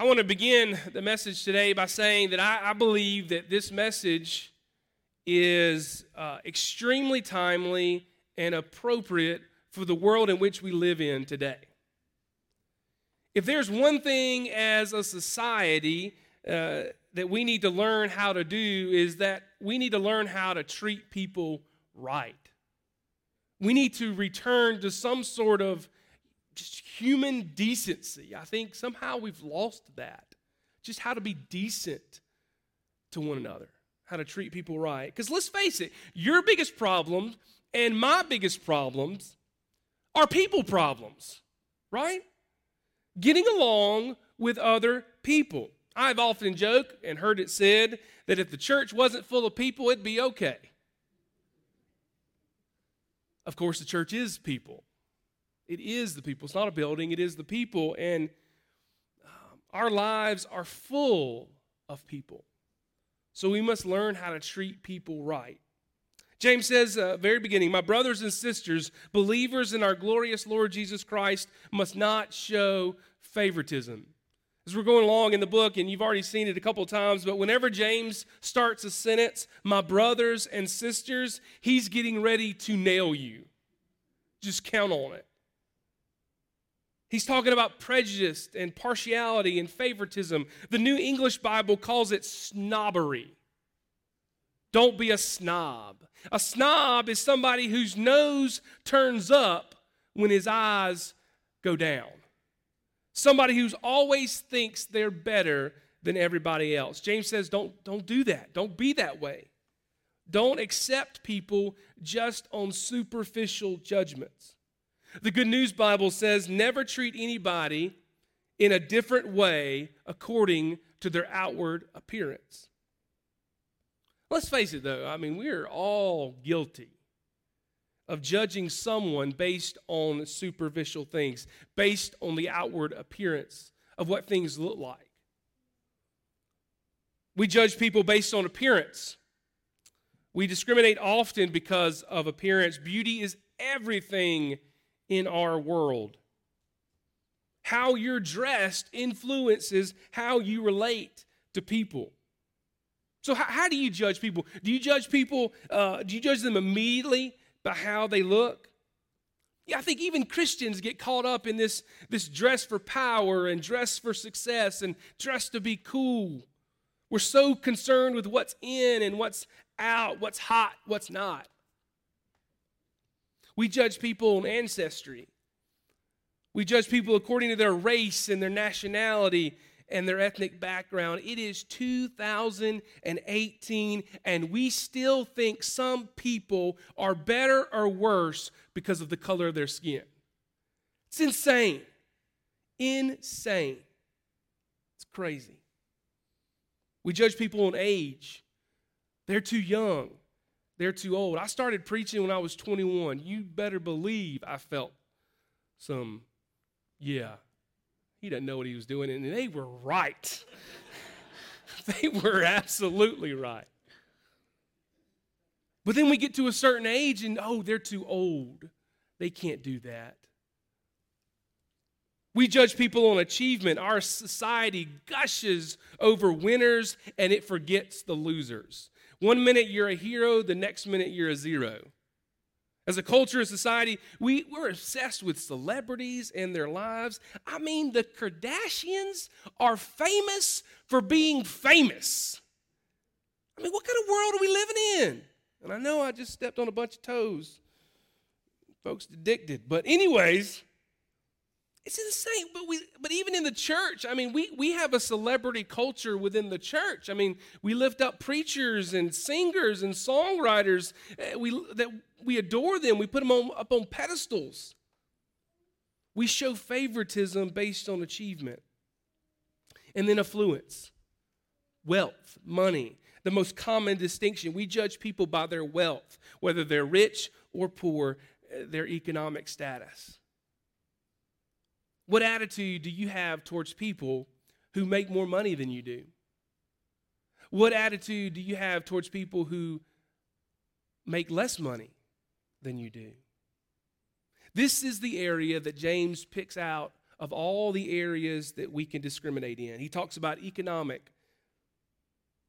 I want to begin the message today by saying that I, I believe that this message is uh, extremely timely and appropriate for the world in which we live in today. If there's one thing as a society uh, that we need to learn how to do, is that we need to learn how to treat people right. We need to return to some sort of human decency. I think somehow we've lost that. Just how to be decent to one another, how to treat people right. Because let's face it, your biggest problems and my biggest problems are people problems, right? Getting along with other people. I've often joked and heard it said that if the church wasn't full of people, it'd be okay. Of course, the church is people. It is the people. It's not a building, it is the people. And um, our lives are full of people. So we must learn how to treat people right. James says, uh, very beginning, my brothers and sisters, believers in our glorious Lord Jesus Christ, must not show favoritism. As we're going along in the book, and you've already seen it a couple times, but whenever James starts a sentence, my brothers and sisters, he's getting ready to nail you. Just count on it. He's talking about prejudice and partiality and favoritism. The New English Bible calls it snobbery. Don't be a snob. A snob is somebody whose nose turns up when his eyes go down. Somebody who always thinks they're better than everybody else. James says, don't, don't do that. Don't be that way. Don't accept people just on superficial judgments. The Good News Bible says never treat anybody in a different way according to their outward appearance. Let's face it, though, I mean, we are all guilty of judging someone based on superficial things, based on the outward appearance of what things look like. We judge people based on appearance. We discriminate often because of appearance. Beauty is everything in our world. How you're dressed influences how you relate to people. So, how, how do you judge people? Do you judge people, uh, do you judge them immediately by how they look? Yeah, I think even Christians get caught up in this, this dress for power and dress for success and dress to be cool. We're so concerned with what's in and what's out, what's hot, what's not. We judge people on ancestry. We judge people according to their race and their nationality and their ethnic background. It is 2018, and we still think some people are better or worse because of the color of their skin. It's insane. Insane. It's crazy. We judge people on age. They're too young they're too old. I started preaching when I was 21. You better believe I felt some, yeah, he doesn't know what he was doing. And they were right. they were absolutely right. But then we get to a certain age and, oh, they're too old. They can't do that. We judge people on achievement. Our society gushes over winners and it forgets the losers. One minute you're a hero, the next minute you're a zero. As a culture, and society, we, we're obsessed with celebrities and their lives. I mean, the Kardashians are famous for being famous. I mean, what kind of world are we living in? And I know I just stepped on a bunch of toes. Folks addicted. But, anyways, it's insane. But we but even in the church, I mean, we, we have a celebrity culture within the church. I mean, we lift up preachers and singers and songwriters. Eh, we that we adore them. We put them on, up on pedestals. We show favoritism based on achievement. And then affluence, wealth, money. The most common distinction. We judge people by their wealth, whether they're rich or poor, eh, their economic status. What attitude do you have towards people who make more money than you do? What attitude do you have towards people who make less money than you do? This is the area that James picks out of all the areas that we can discriminate in. He talks about economic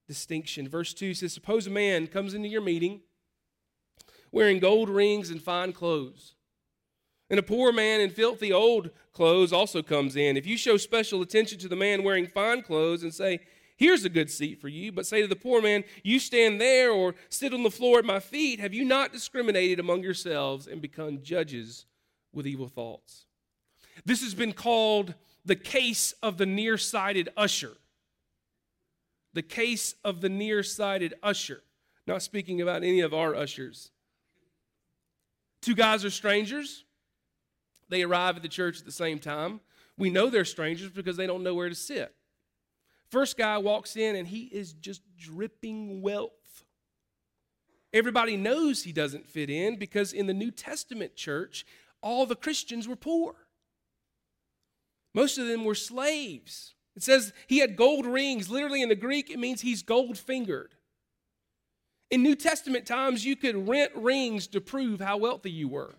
distinction. Verse 2 says, Suppose a man comes into your meeting wearing gold rings and fine clothes. And a poor man in filthy old clothes also comes in. If you show special attention to the man wearing fine clothes and say, Here's a good seat for you, but say to the poor man, You stand there or sit on the floor at my feet, have you not discriminated among yourselves and become judges with evil thoughts? This has been called the case of the nearsighted usher. The case of the nearsighted usher. Not speaking about any of our ushers. Two guys are strangers. They arrive at the church at the same time. We know they're strangers because they don't know where to sit. First guy walks in and he is just dripping wealth. Everybody knows he doesn't fit in because in the New Testament church, all the Christians were poor. Most of them were slaves. It says he had gold rings. Literally in the Greek, it means he's gold fingered. In New Testament times, you could rent rings to prove how wealthy you were.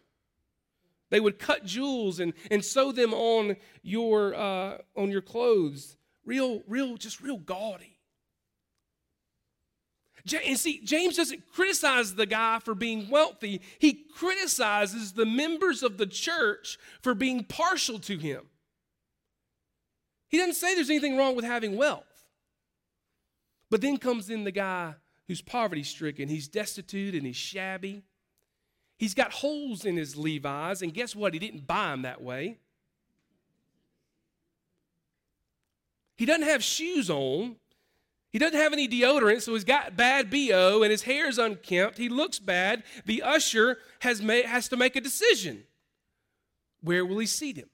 They would cut jewels and, and sew them on your, uh, on your clothes. Real, real, just real gaudy. And see, James doesn't criticize the guy for being wealthy, he criticizes the members of the church for being partial to him. He doesn't say there's anything wrong with having wealth. But then comes in the guy who's poverty stricken. He's destitute and he's shabby. He's got holes in his Levi's, and guess what? He didn't buy them that way. He doesn't have shoes on. He doesn't have any deodorant, so he's got bad BO and his hair is unkempt. He looks bad. The usher has, made, has to make a decision. Where will he seat him?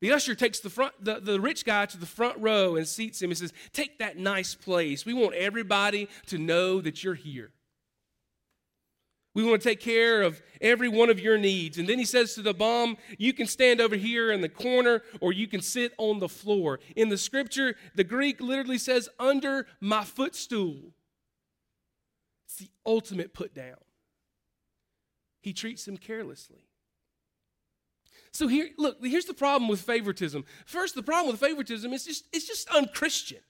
The usher takes the, front, the, the rich guy to the front row and seats him and says, Take that nice place. We want everybody to know that you're here. We want to take care of every one of your needs. And then he says to the bum, You can stand over here in the corner or you can sit on the floor. In the scripture, the Greek literally says, Under my footstool. It's the ultimate put down. He treats him carelessly. So here, look, here's the problem with favoritism. First, the problem with favoritism is just it's just unchristian.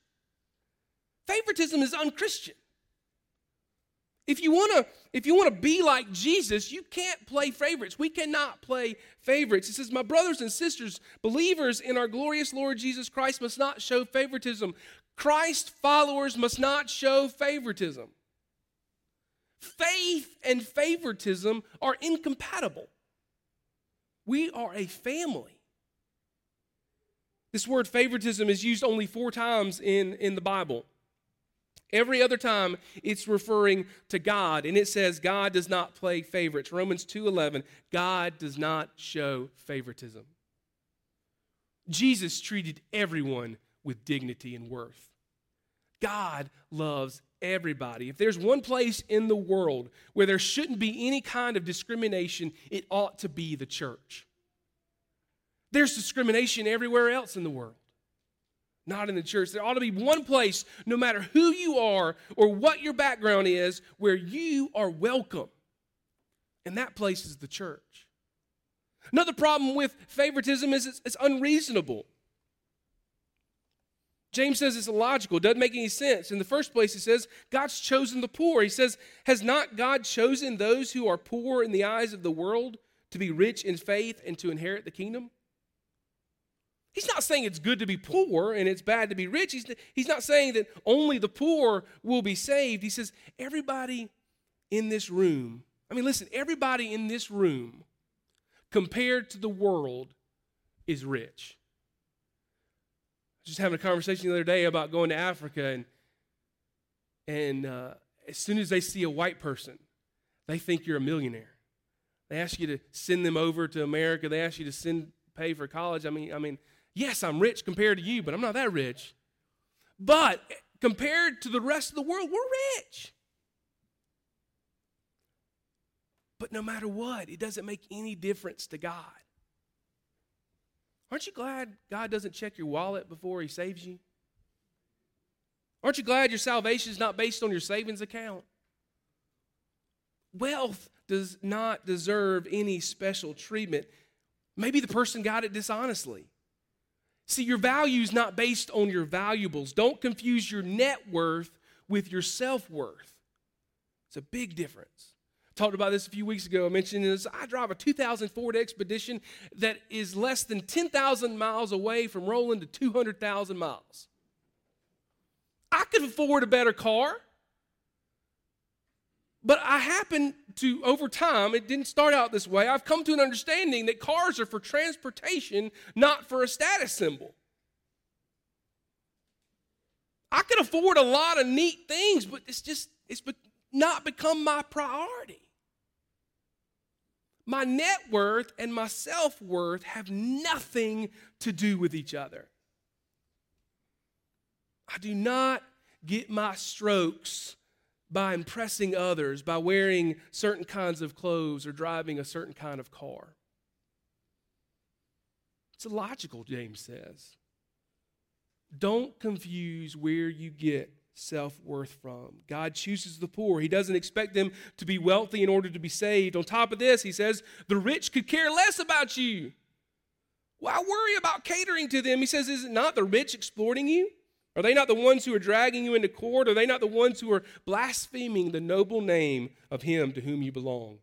Favoritism is unchristian. If you want to if you want to be like Jesus, you can't play favorites. We cannot play favorites. It says, "My brothers and sisters, believers in our glorious Lord Jesus Christ must not show favoritism. Christ followers must not show favoritism." Faith and favoritism are incompatible. We are a family. This word favoritism is used only 4 times in in the Bible. Every other time it's referring to God and it says God does not play favorites. Romans 2:11, God does not show favoritism. Jesus treated everyone with dignity and worth. God loves everybody. If there's one place in the world where there shouldn't be any kind of discrimination, it ought to be the church. There's discrimination everywhere else in the world not in the church. There ought to be one place, no matter who you are or what your background is, where you are welcome. And that place is the church. Another problem with favoritism is it's, it's unreasonable. James says it's illogical, doesn't make any sense. In the first place, he says, God's chosen the poor. He says, Has not God chosen those who are poor in the eyes of the world to be rich in faith and to inherit the kingdom? He's not saying it's good to be poor and it's bad to be rich. He's, he's not saying that only the poor will be saved. He says, everybody in this room, I mean, listen, everybody in this room compared to the world is rich. I was just having a conversation the other day about going to Africa, and, and uh, as soon as they see a white person, they think you're a millionaire. They ask you to send them over to America. They ask you to send pay for college. I mean, I mean, Yes, I'm rich compared to you, but I'm not that rich. But compared to the rest of the world, we're rich. But no matter what, it doesn't make any difference to God. Aren't you glad God doesn't check your wallet before He saves you? Aren't you glad your salvation is not based on your savings account? Wealth does not deserve any special treatment. Maybe the person got it dishonestly. See, your value is not based on your valuables. Don't confuse your net worth with your self worth. It's a big difference. I Talked about this a few weeks ago. I mentioned this. I drive a 2000 Ford Expedition that is less than 10,000 miles away from rolling to 200,000 miles. I could afford a better car. But I happen to, over time, it didn't start out this way. I've come to an understanding that cars are for transportation, not for a status symbol. I can afford a lot of neat things, but it's just, it's not become my priority. My net worth and my self worth have nothing to do with each other. I do not get my strokes by impressing others, by wearing certain kinds of clothes or driving a certain kind of car. It's illogical, James says. Don't confuse where you get self worth from. God chooses the poor. He doesn't expect them to be wealthy in order to be saved. On top of this, he says, the rich could care less about you. Why worry about catering to them? He says, is it not the rich exploiting you? Are they not the ones who are dragging you into court? Are they not the ones who are blaspheming the noble name of him to whom you belong?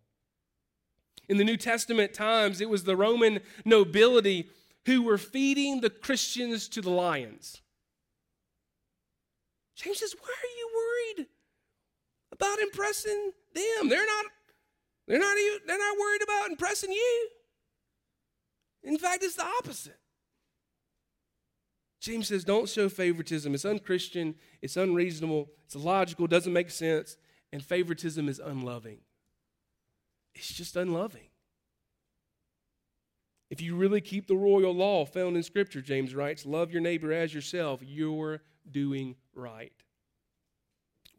In the New Testament times, it was the Roman nobility who were feeding the Christians to the lions. James says, Why are you worried about impressing them? They're not, they're not, even, they're not worried about impressing you. In fact, it's the opposite. James says, don't show favoritism. It's unchristian, it's unreasonable, it's illogical, doesn't make sense, and favoritism is unloving. It's just unloving. If you really keep the royal law found in Scripture, James writes, love your neighbor as yourself, you're doing right.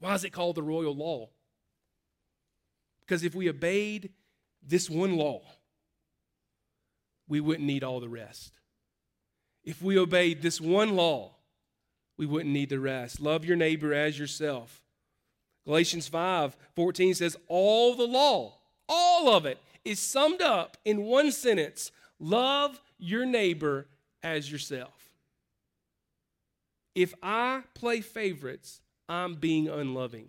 Why is it called the royal law? Because if we obeyed this one law, we wouldn't need all the rest. If we obeyed this one law, we wouldn't need the rest. Love your neighbor as yourself. Galatians 5 14 says, All the law, all of it, is summed up in one sentence love your neighbor as yourself. If I play favorites, I'm being unloving.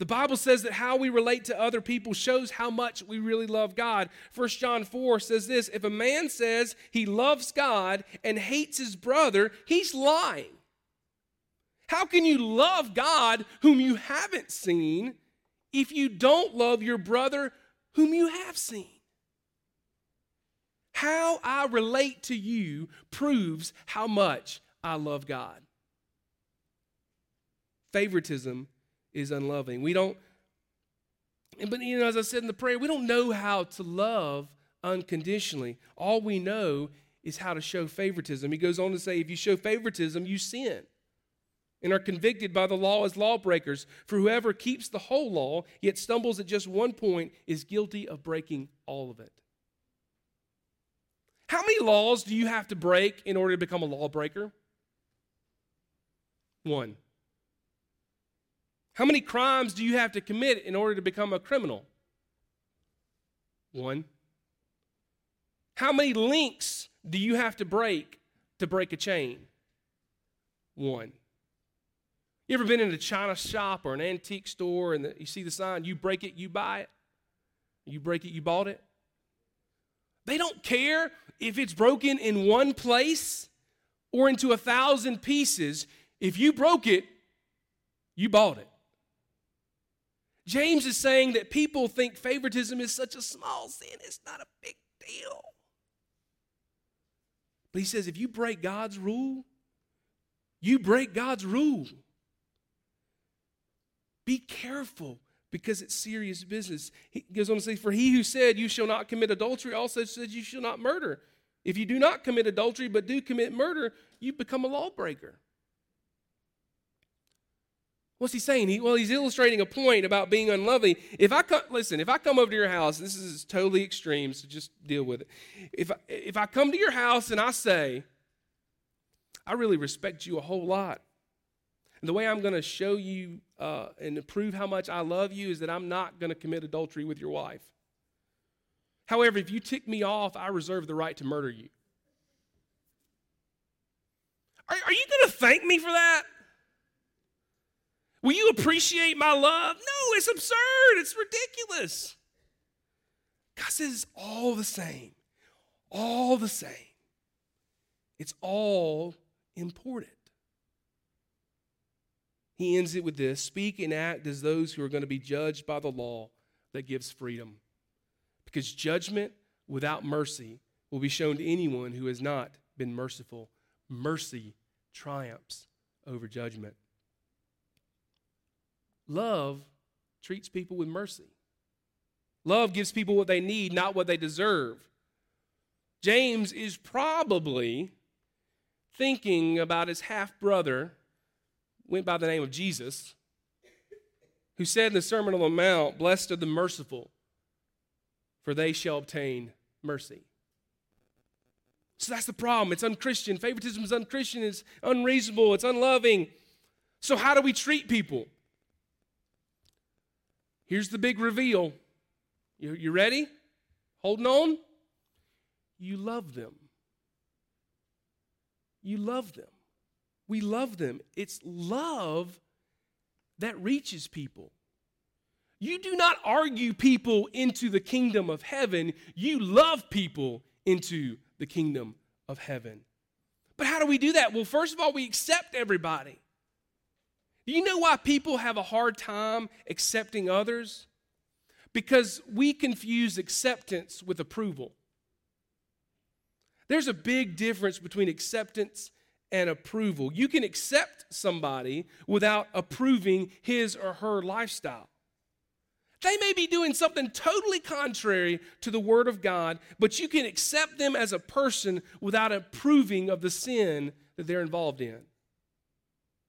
The Bible says that how we relate to other people shows how much we really love God. 1 John 4 says this If a man says he loves God and hates his brother, he's lying. How can you love God whom you haven't seen if you don't love your brother whom you have seen? How I relate to you proves how much I love God. Favoritism is unloving. We don't, but you know, as I said in the prayer, we don't know how to love unconditionally. All we know is how to show favoritism. He goes on to say, if you show favoritism, you sin and are convicted by the law as lawbreakers. For whoever keeps the whole law, yet stumbles at just one point, is guilty of breaking all of it. How many laws do you have to break in order to become a lawbreaker? One. How many crimes do you have to commit in order to become a criminal? One. How many links do you have to break to break a chain? One. You ever been in a china shop or an antique store and the, you see the sign, you break it, you buy it? You break it, you bought it? They don't care if it's broken in one place or into a thousand pieces. If you broke it, you bought it. James is saying that people think favoritism is such a small sin, it's not a big deal. But he says if you break God's rule, you break God's rule. Be careful because it's serious business. He goes on to say, For he who said, You shall not commit adultery, also said, You shall not murder. If you do not commit adultery but do commit murder, you become a lawbreaker. What's he saying? He, well, he's illustrating a point about being unloving. If I come, listen, if I come over to your house, this is totally extreme, so just deal with it. If I, if I come to your house and I say, I really respect you a whole lot, and the way I'm going to show you uh, and prove how much I love you is that I'm not going to commit adultery with your wife. However, if you tick me off, I reserve the right to murder you. Are, are you going to thank me for that? Will you appreciate my love? No, it's absurd. It's ridiculous. God says it's all the same. All the same. It's all important. He ends it with this Speak and act as those who are going to be judged by the law that gives freedom. Because judgment without mercy will be shown to anyone who has not been merciful. Mercy triumphs over judgment. Love treats people with mercy. Love gives people what they need, not what they deserve. James is probably thinking about his half brother, went by the name of Jesus, who said in the Sermon on the Mount, Blessed are the merciful, for they shall obtain mercy. So that's the problem. It's unchristian. Favoritism is unchristian. It's unreasonable. It's unloving. So, how do we treat people? Here's the big reveal. You, you ready? Holding on? You love them. You love them. We love them. It's love that reaches people. You do not argue people into the kingdom of heaven, you love people into the kingdom of heaven. But how do we do that? Well, first of all, we accept everybody. Do you know why people have a hard time accepting others? Because we confuse acceptance with approval. There's a big difference between acceptance and approval. You can accept somebody without approving his or her lifestyle. They may be doing something totally contrary to the Word of God, but you can accept them as a person without approving of the sin that they're involved in.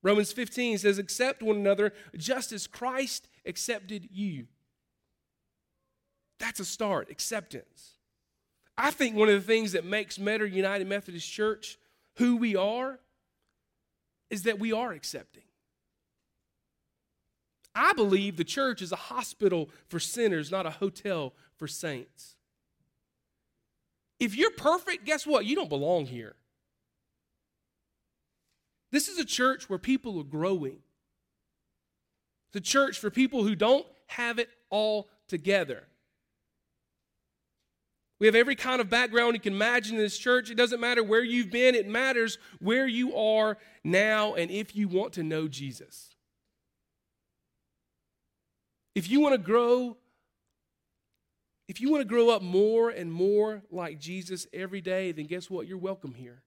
Romans 15 says, Accept one another just as Christ accepted you. That's a start, acceptance. I think one of the things that makes Metter United Methodist Church who we are is that we are accepting. I believe the church is a hospital for sinners, not a hotel for saints. If you're perfect, guess what? You don't belong here. This is a church where people are growing. It's a church for people who don't have it all together. We have every kind of background you can imagine in this church. It doesn't matter where you've been, it matters where you are now and if you want to know Jesus. If you want to grow, if you want to grow up more and more like Jesus every day, then guess what? You're welcome here.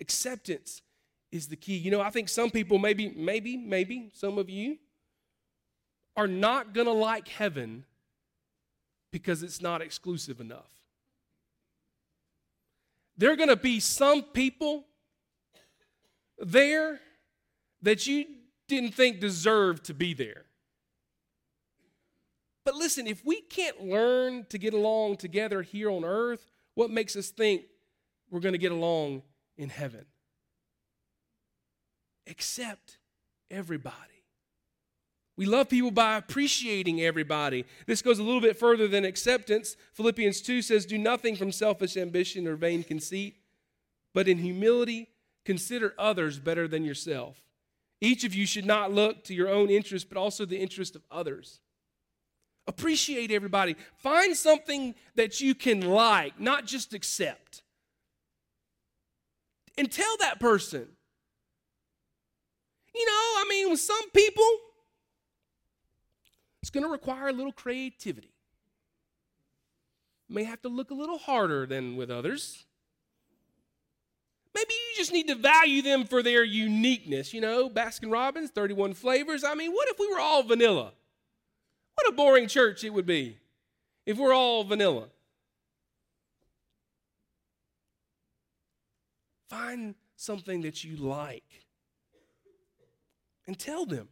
Acceptance is the key. You know, I think some people, maybe, maybe, maybe, some of you, are not going to like heaven because it's not exclusive enough. There are going to be some people there that you didn't think deserved to be there. But listen, if we can't learn to get along together here on earth, what makes us think we're going to get along in heaven? Accept everybody. We love people by appreciating everybody. This goes a little bit further than acceptance. Philippians 2 says, Do nothing from selfish ambition or vain conceit, but in humility consider others better than yourself. Each of you should not look to your own interest, but also the interest of others. Appreciate everybody. Find something that you can like, not just accept. And tell that person. You know, I mean, with some people, it's going to require a little creativity. may have to look a little harder than with others. Maybe you just need to value them for their uniqueness. You know, Baskin Robbins, 31 flavors. I mean, what if we were all vanilla? What a boring church it would be if we're all vanilla. Find something that you like and tell them.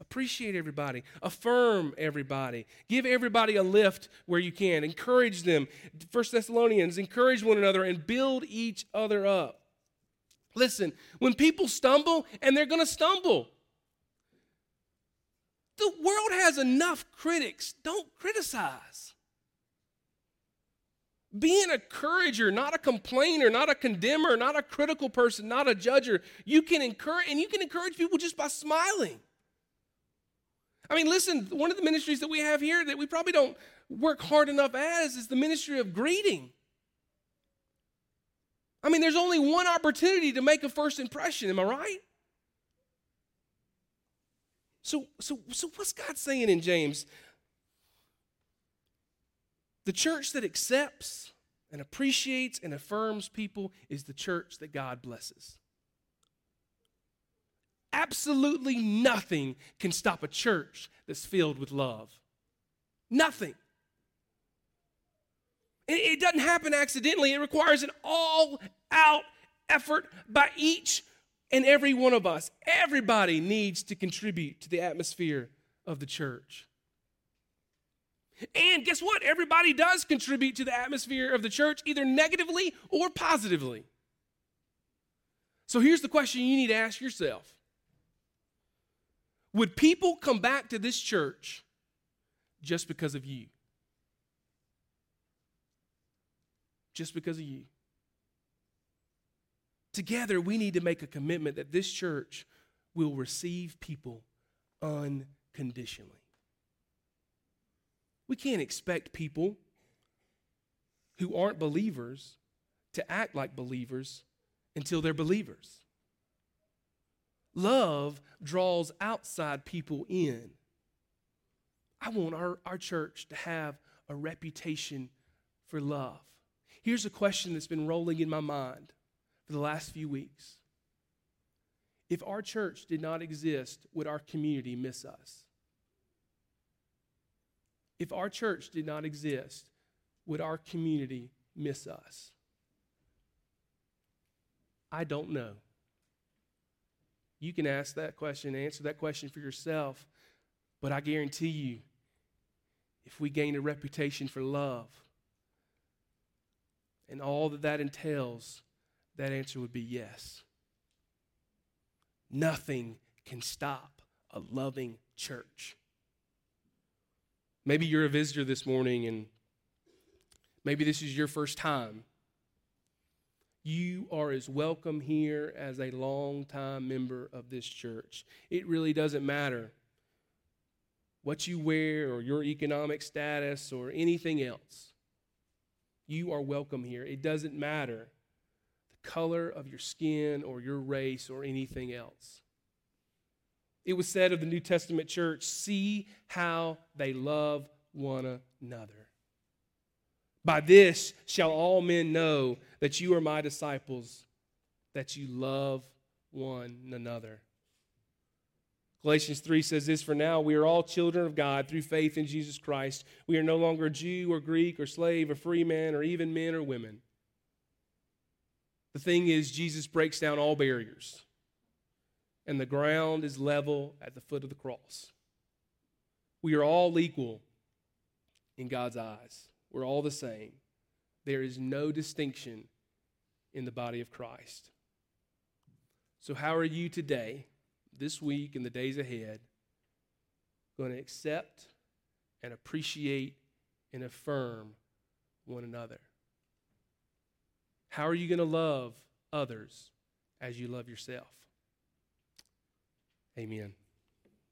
Appreciate everybody. Affirm everybody. Give everybody a lift where you can. Encourage them. First Thessalonians, encourage one another and build each other up. Listen, when people stumble, and they're going to stumble, the world has enough critics. Don't criticize. Be an encourager, not a complainer, not a condemner, not a critical person, not a judger. You can encourage, and you can encourage people just by smiling. I mean, listen, one of the ministries that we have here that we probably don't work hard enough as is the ministry of greeting. I mean, there's only one opportunity to make a first impression, am I right? So, so, so what's God saying in James? The church that accepts and appreciates and affirms people is the church that God blesses. Absolutely nothing can stop a church that's filled with love. Nothing. It doesn't happen accidentally. It requires an all out effort by each and every one of us. Everybody needs to contribute to the atmosphere of the church. And guess what? Everybody does contribute to the atmosphere of the church, either negatively or positively. So here's the question you need to ask yourself Would people come back to this church just because of you? Just because of you. Together, we need to make a commitment that this church will receive people unconditionally. We can't expect people who aren't believers to act like believers until they're believers. Love draws outside people in. I want our, our church to have a reputation for love. Here's a question that's been rolling in my mind for the last few weeks. If our church did not exist, would our community miss us? If our church did not exist, would our community miss us? I don't know. You can ask that question, answer that question for yourself, but I guarantee you, if we gain a reputation for love and all that that entails, that answer would be yes. Nothing can stop a loving church. Maybe you're a visitor this morning and maybe this is your first time. You are as welcome here as a long-time member of this church. It really doesn't matter what you wear or your economic status or anything else. You are welcome here. It doesn't matter the color of your skin or your race or anything else. It was said of the New Testament church see how they love one another. By this shall all men know that you are my disciples, that you love one another. Galatians 3 says this For now we are all children of God through faith in Jesus Christ. We are no longer Jew or Greek or slave or free man or even men or women. The thing is, Jesus breaks down all barriers and the ground is level at the foot of the cross. We are all equal in God's eyes. We're all the same. There is no distinction in the body of Christ. So, how are you today, this week, and the days ahead, going to accept and appreciate and affirm one another? How are you going to love others as you love yourself? Amen.